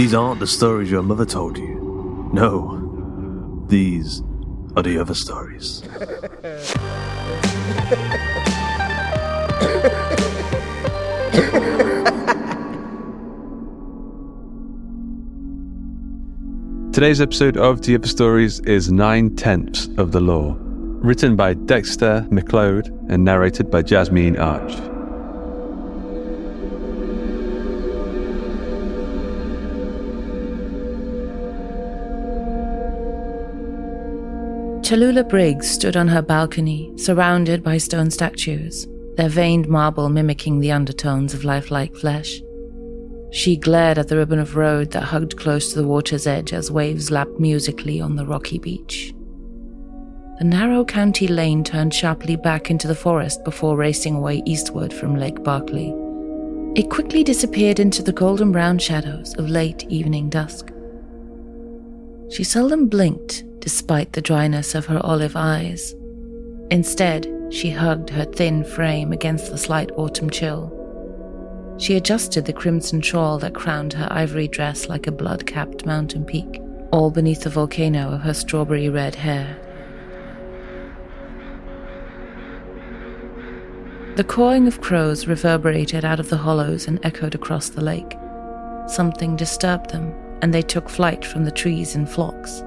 These aren't the stories your mother told you. No. These are the other stories. Today's episode of The Other Stories is Nine Tenths of the Law, written by Dexter McLeod and narrated by Jasmine Arch. Tallulah Briggs stood on her balcony, surrounded by stone statues, their veined marble mimicking the undertones of lifelike flesh. She glared at the ribbon of road that hugged close to the water's edge as waves lapped musically on the rocky beach. The narrow county lane turned sharply back into the forest before racing away eastward from Lake Barkley. It quickly disappeared into the golden brown shadows of late evening dusk. She seldom blinked despite the dryness of her olive eyes. Instead, she hugged her thin frame against the slight autumn chill. She adjusted the crimson shawl that crowned her ivory dress like a blood capped mountain peak, all beneath the volcano of her strawberry red hair. The cawing of crows reverberated out of the hollows and echoed across the lake. Something disturbed them, and they took flight from the trees in flocks.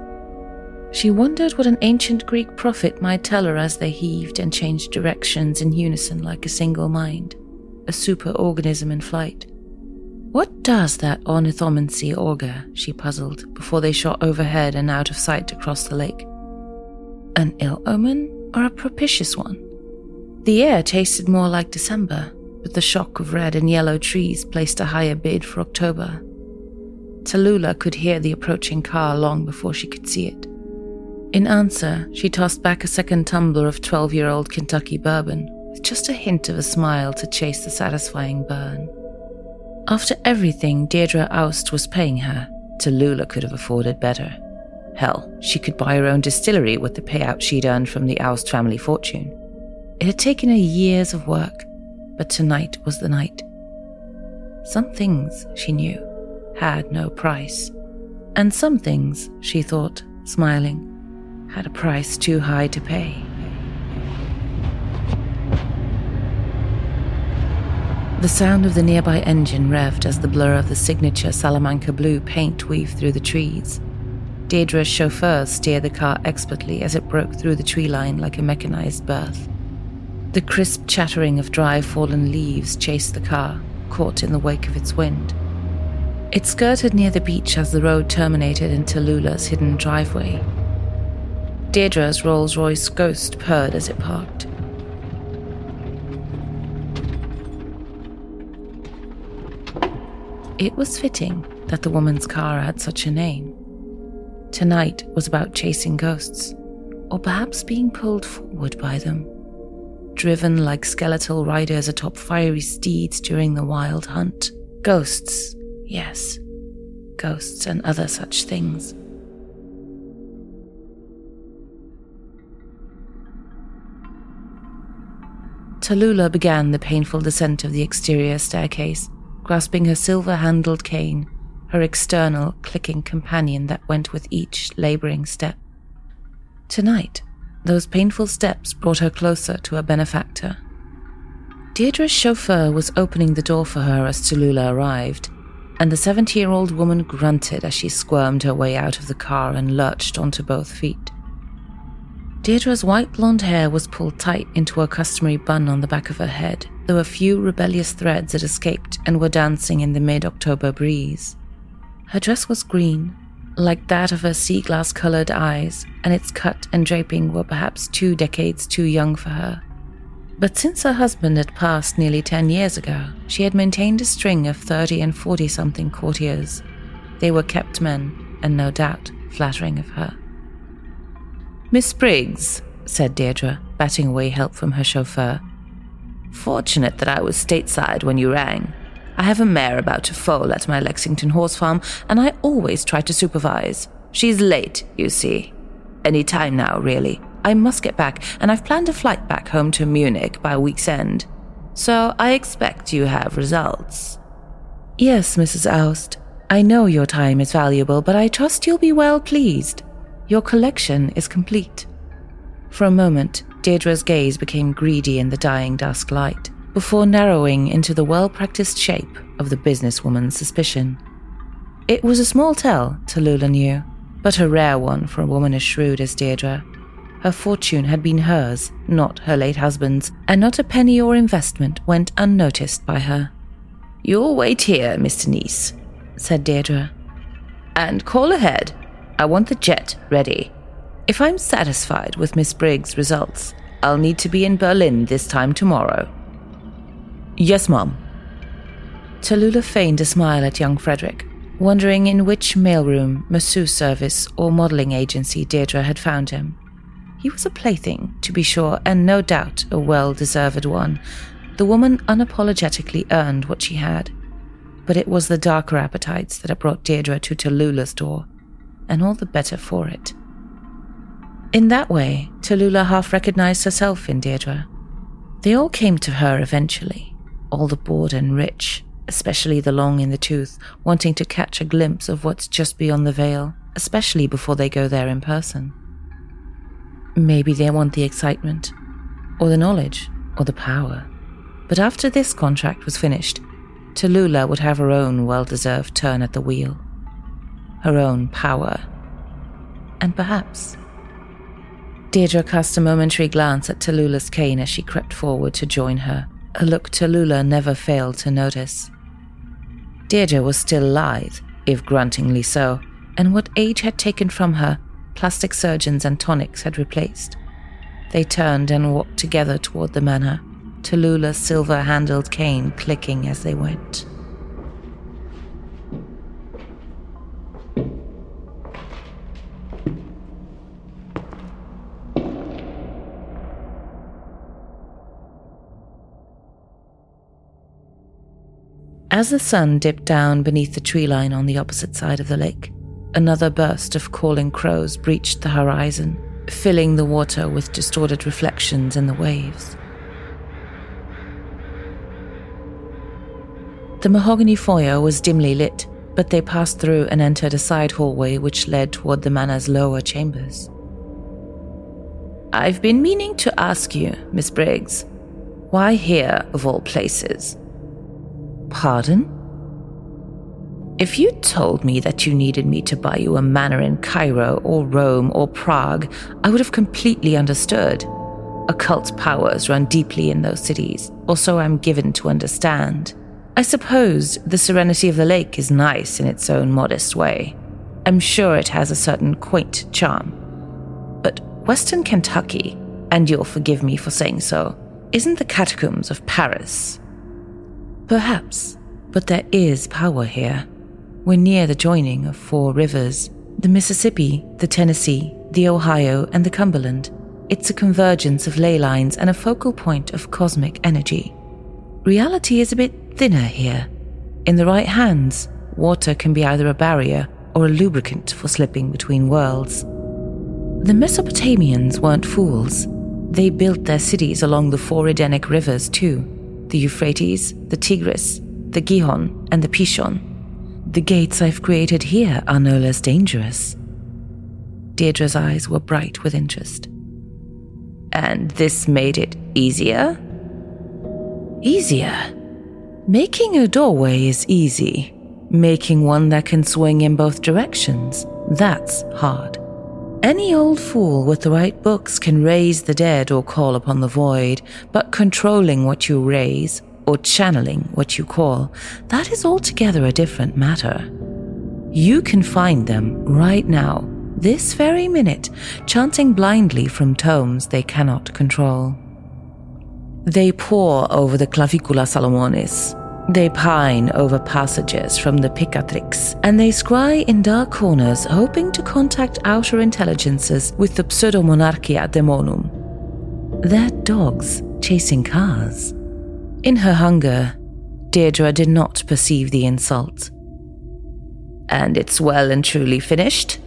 She wondered what an ancient Greek prophet might tell her as they heaved and changed directions in unison like a single mind, a superorganism in flight. What does that ornithomancy augur? she puzzled before they shot overhead and out of sight across the lake. An ill omen or a propitious one? The air tasted more like December, but the shock of red and yellow trees placed a higher bid for October. Tallulah could hear the approaching car long before she could see it. In answer, she tossed back a second tumbler of 12 year old Kentucky bourbon, with just a hint of a smile to chase the satisfying burn. After everything Deirdre Aust was paying her, Tallulah could have afforded better. Hell, she could buy her own distillery with the payout she'd earned from the Aust family fortune. It had taken her years of work, but tonight was the night. Some things, she knew, had no price. And some things, she thought, smiling, had a price too high to pay. The sound of the nearby engine revved as the blur of the signature Salamanca blue paint weaved through the trees. Deirdre's chauffeur steered the car expertly as it broke through the tree line like a mechanized berth. The crisp chattering of dry fallen leaves chased the car, caught in the wake of its wind. It skirted near the beach as the road terminated in Tallulah's hidden driveway. Deirdre's Rolls Royce ghost purred as it parked. It was fitting that the woman's car had such a name. Tonight was about chasing ghosts, or perhaps being pulled forward by them, driven like skeletal riders atop fiery steeds during the wild hunt. Ghosts, yes, ghosts and other such things. Tallulah began the painful descent of the exterior staircase, grasping her silver handled cane, her external clicking companion that went with each labouring step. Tonight, those painful steps brought her closer to her benefactor. Deirdre's chauffeur was opening the door for her as Tallulah arrived, and the 70 year old woman grunted as she squirmed her way out of the car and lurched onto both feet. Deirdre's white blonde hair was pulled tight into a customary bun on the back of her head, though a few rebellious threads had escaped and were dancing in the mid October breeze. Her dress was green, like that of her sea glass colored eyes, and its cut and draping were perhaps two decades too young for her. But since her husband had passed nearly ten years ago, she had maintained a string of 30 and 40 something courtiers. They were kept men, and no doubt flattering of her. Miss Briggs, said Deirdre, batting away help from her chauffeur. Fortunate that I was stateside when you rang. I have a mare about to foal at my Lexington horse farm, and I always try to supervise. She's late, you see. Any time now, really. I must get back, and I've planned a flight back home to Munich by week's end. So I expect you have results. Yes, Mrs. Aust. I know your time is valuable, but I trust you'll be well pleased. Your collection is complete. For a moment, Deirdre's gaze became greedy in the dying dusk light, before narrowing into the well practiced shape of the businesswoman's suspicion. It was a small tell, Tallulah knew, but a rare one for a woman as shrewd as Deirdre. Her fortune had been hers, not her late husband's, and not a penny or investment went unnoticed by her. You'll wait here, Mr. Neese, said Deirdre. And call ahead I want the jet ready. If I'm satisfied with Miss Briggs' results, I'll need to be in Berlin this time tomorrow. Yes, Mom. Tallulah feigned a smile at young Frederick, wondering in which mailroom, masseuse service, or modeling agency Deirdre had found him. He was a plaything, to be sure, and no doubt a well deserved one. The woman unapologetically earned what she had. But it was the darker appetites that had brought Deirdre to Tallulah's door and all the better for it. In that way, Tallulah half recognized herself in Deirdre. They all came to her eventually, all the bored and rich, especially the long in the tooth, wanting to catch a glimpse of what's just beyond the veil, especially before they go there in person. Maybe they want the excitement, or the knowledge, or the power. But after this contract was finished, Tallulah would have her own well deserved turn at the wheel her own power. And perhaps. Deirdre cast a momentary glance at Tallulah's cane as she crept forward to join her, a look Tallulah never failed to notice. Deirdre was still lithe, if gruntingly so, and what age had taken from her, plastic surgeons and tonics had replaced. They turned and walked together toward the manor, Tallulah's silver handled cane clicking as they went. As the sun dipped down beneath the tree line on the opposite side of the lake, another burst of calling crows breached the horizon, filling the water with distorted reflections in the waves. The mahogany foyer was dimly lit, but they passed through and entered a side hallway which led toward the manor's lower chambers. I've been meaning to ask you, Miss Briggs, why here of all places? Pardon? If you told me that you needed me to buy you a manor in Cairo or Rome or Prague, I would have completely understood. Occult powers run deeply in those cities, or so I'm given to understand. I suppose the serenity of the lake is nice in its own modest way. I'm sure it has a certain quaint charm. But Western Kentucky, and you'll forgive me for saying so, isn't the catacombs of Paris. Perhaps, but there is power here. We're near the joining of four rivers the Mississippi, the Tennessee, the Ohio, and the Cumberland. It's a convergence of ley lines and a focal point of cosmic energy. Reality is a bit thinner here. In the right hands, water can be either a barrier or a lubricant for slipping between worlds. The Mesopotamians weren't fools. They built their cities along the four Edenic rivers too the Euphrates, the Tigris, the Gihon, and the Pishon. The gates I've created here are no less dangerous. Deirdre's eyes were bright with interest. And this made it easier? Easier? Making a doorway is easy. Making one that can swing in both directions, that's hard. Any old fool with the right books can raise the dead or call upon the void, but controlling what you raise or channeling what you call, that is altogether a different matter. You can find them right now, this very minute, chanting blindly from tomes they cannot control. They pore over the Clavicula Salomonis, they pine over passages from the Picatrix, and they scry in dark corners, hoping to contact outer intelligences with the Pseudomonarchia Daemonum. They're dogs chasing cars. In her hunger, Deirdre did not perceive the insult. And it's well and truly finished?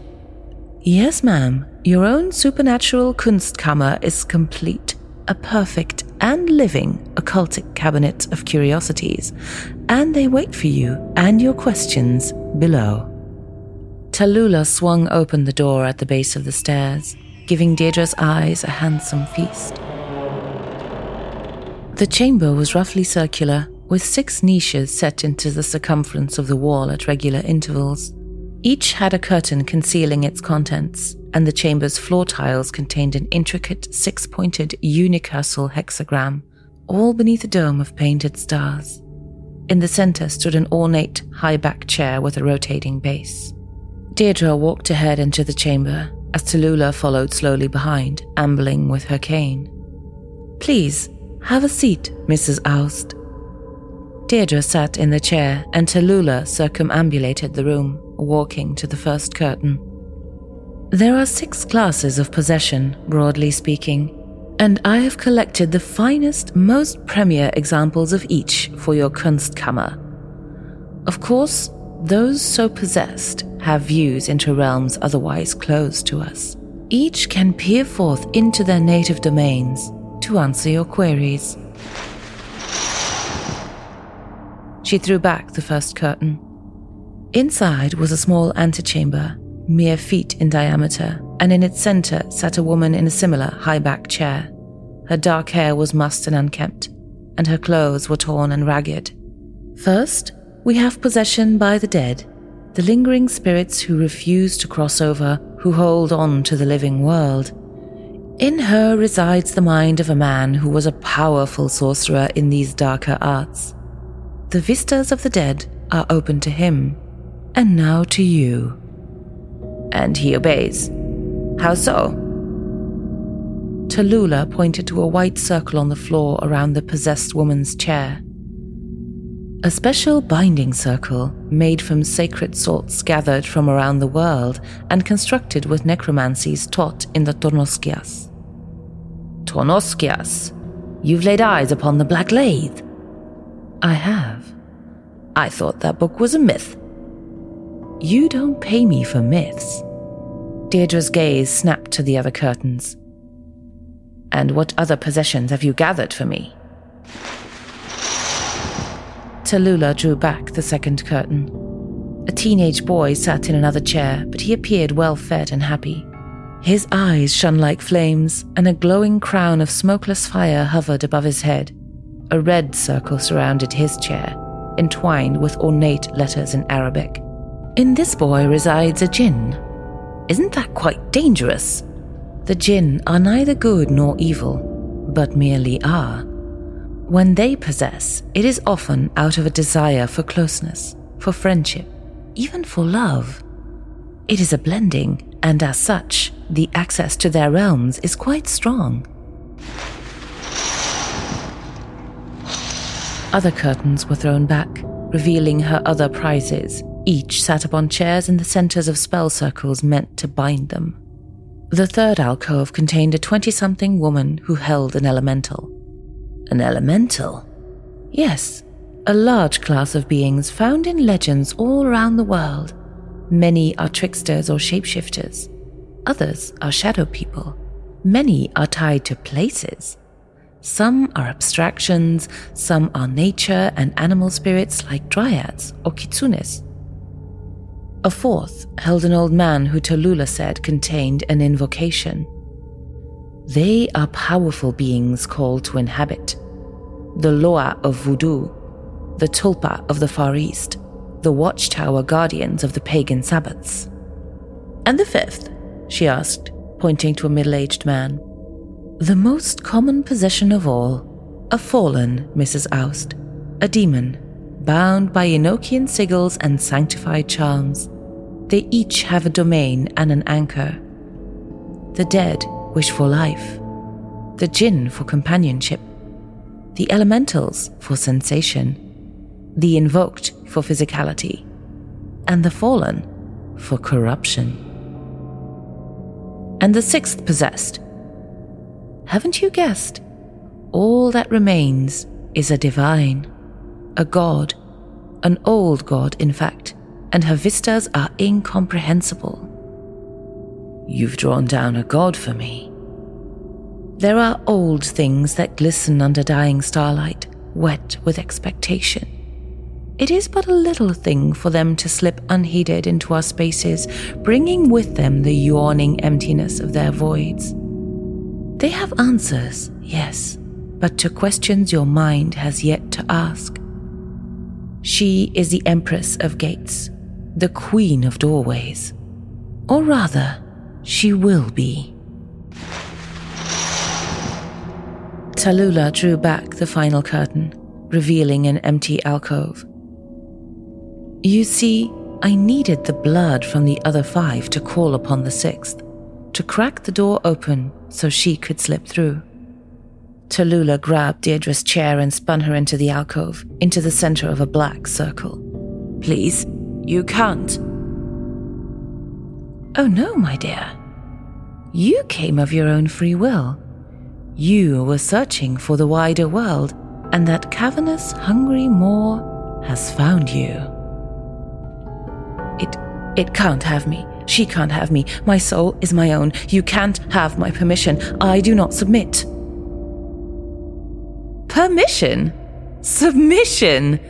Yes, ma'am. Your own supernatural Kunstkammer is complete, a perfect and living occultic cabinet of curiosities, and they wait for you and your questions below. Tallulah swung open the door at the base of the stairs, giving Deirdre's eyes a handsome feast. The chamber was roughly circular, with six niches set into the circumference of the wall at regular intervals. Each had a curtain concealing its contents, and the chamber's floor tiles contained an intricate six pointed unicursal hexagram, all beneath a dome of painted stars. In the center stood an ornate, high back chair with a rotating base. Deirdre walked ahead into the chamber as Tallulah followed slowly behind, ambling with her cane. Please, have a seat, Mrs. Aust. Deirdre sat in the chair, and Tallulah circumambulated the room, walking to the first curtain. There are six classes of possession, broadly speaking, and I have collected the finest, most premier examples of each for your Kunstkammer. Of course, those so possessed have views into realms otherwise closed to us. Each can peer forth into their native domains to answer your queries. She threw back the first curtain. Inside was a small antechamber mere feet in diameter, and in its center sat a woman in a similar high back chair. Her dark hair was mussed and unkempt, and her clothes were torn and ragged. First, we have possession by the dead, the lingering spirits who refuse to cross over, who hold on to the living world. In her resides the mind of a man who was a powerful sorcerer in these darker arts. The vistas of the dead are open to him, and now to you and he obeys. How so? Tallulah pointed to a white circle on the floor around the possessed woman's chair. A special binding circle made from sacred salts gathered from around the world and constructed with necromancies taught in the Tornoskias. Tornoskias? You've laid eyes upon the Black Lathe? I have. I thought that book was a myth. You don't pay me for myths. Deirdre's gaze snapped to the other curtains. And what other possessions have you gathered for me? Tallulah drew back the second curtain. A teenage boy sat in another chair, but he appeared well fed and happy. His eyes shone like flames, and a glowing crown of smokeless fire hovered above his head. A red circle surrounded his chair, entwined with ornate letters in Arabic. In this boy resides a jinn. Isn't that quite dangerous? The jinn are neither good nor evil, but merely are. When they possess, it is often out of a desire for closeness, for friendship, even for love. It is a blending, and as such, the access to their realms is quite strong. Other curtains were thrown back, revealing her other prizes. Each sat upon chairs in the centers of spell circles meant to bind them. The third alcove contained a 20 something woman who held an elemental. An elemental? Yes, a large class of beings found in legends all around the world. Many are tricksters or shapeshifters. Others are shadow people. Many are tied to places. Some are abstractions, some are nature and animal spirits like dryads or kitsunes. A fourth held an old man who Tallulah said contained an invocation. They are powerful beings called to inhabit. The Loa of Voodoo, the Tulpa of the Far East, the Watchtower guardians of the pagan Sabbats. And the fifth? she asked, pointing to a middle aged man. The most common possession of all a fallen Mrs. Aust, a demon, bound by Enochian sigils and sanctified charms. They each have a domain and an anchor. The dead wish for life, the jinn for companionship, the elementals for sensation, the invoked for physicality, and the fallen for corruption. And the sixth possessed. Haven't you guessed? All that remains is a divine, a god, an old god, in fact, and her vistas are incomprehensible. You've drawn down a god for me. There are old things that glisten under dying starlight, wet with expectation. It is but a little thing for them to slip unheeded into our spaces, bringing with them the yawning emptiness of their voids. They have answers, yes, but to questions your mind has yet to ask. She is the Empress of Gates, the Queen of Doorways. Or rather, she will be. Tallulah drew back the final curtain, revealing an empty alcove. You see, I needed the blood from the other five to call upon the sixth, to crack the door open so she could slip through. Tallulah grabbed Deirdre's chair and spun her into the alcove, into the center of a black circle. Please, you can't. Oh no, my dear. You came of your own free will. You were searching for the wider world, and that cavernous, hungry maw has found you. It it can't have me. She can't have me. My soul is my own. You can't have my permission. I do not submit. Permission? Submission?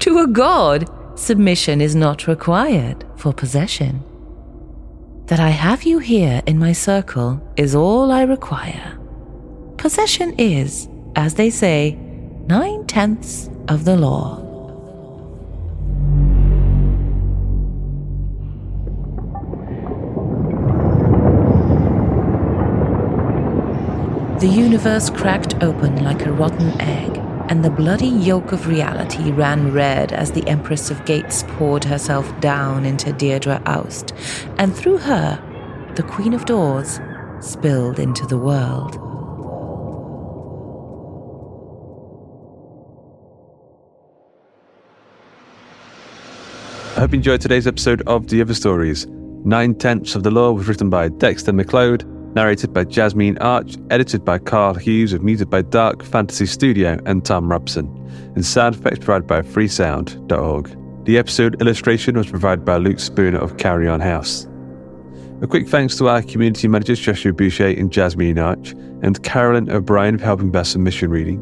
To a god? Submission is not required for possession. That I have you here in my circle is all I require. Possession is, as they say, nine tenths of the law. The universe cracked open like a rotten egg, and the bloody yolk of reality ran red as the Empress of Gates poured herself down into Deirdre Aust, and through her, the Queen of Doors spilled into the world. I hope you enjoyed today's episode of The Other Stories. Nine Tenths of the Law was written by Dexter McLeod narrated by Jasmine Arch, edited by Karl Hughes, with music by Dark Fantasy Studio and Thom Robson, and sound effects provided by freesound.org. The episode illustration was provided by Luke Spooner of Carrion House. A quick thanks to our community managers Joshua Boucher and Jasmine Arch, and Carolyn O'Brien for helping with submission reading.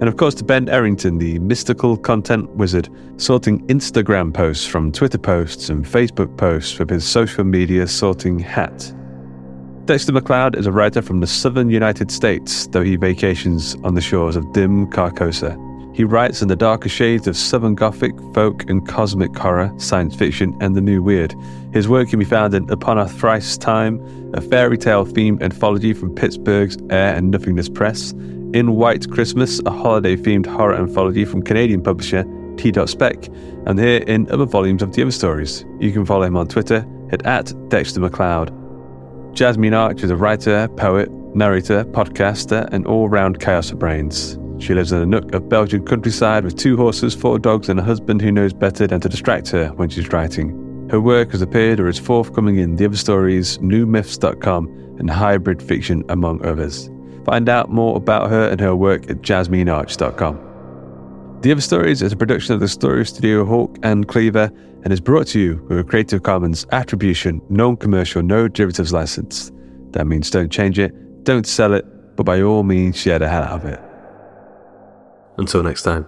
And of course to Ben Errington, the mystical content wizard, sorting Instagram posts from Twitter posts and Facebook posts with his social media sorting hat. Dexter McLeod is a writer from the southern United States, though he vacations on the shores of dim Carcosa. He writes in the darker shades of Southern Gothic, folk, and cosmic horror, science fiction, and the new weird. His work can be found in Upon a Thrice Time, a fairy tale themed anthology from Pittsburgh's Air and Nothingness Press, In White Christmas, a holiday themed horror anthology from Canadian publisher T. Spec, and here in other volumes of the other stories. You can follow him on Twitter at, at Dexter McLeod. Jasmine Arch is a writer, poet, narrator, podcaster, and all round chaos of brains. She lives in a nook of Belgian countryside with two horses, four dogs, and a husband who knows better than to distract her when she's writing. Her work has appeared or is forthcoming in The Other Stories, newmyths.com, and Hybrid Fiction, among others. Find out more about her and her work at jasminearch.com. The Other Stories is a production of the Story Studio Hawk and Cleaver and is brought to you with a Creative Commons Attribution, non commercial, no derivatives license. That means don't change it, don't sell it, but by all means share the hell out of it. Until next time.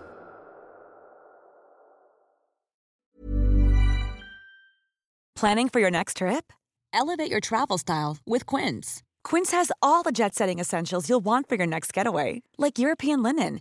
Planning for your next trip? Elevate your travel style with Quince. Quince has all the jet setting essentials you'll want for your next getaway, like European linen,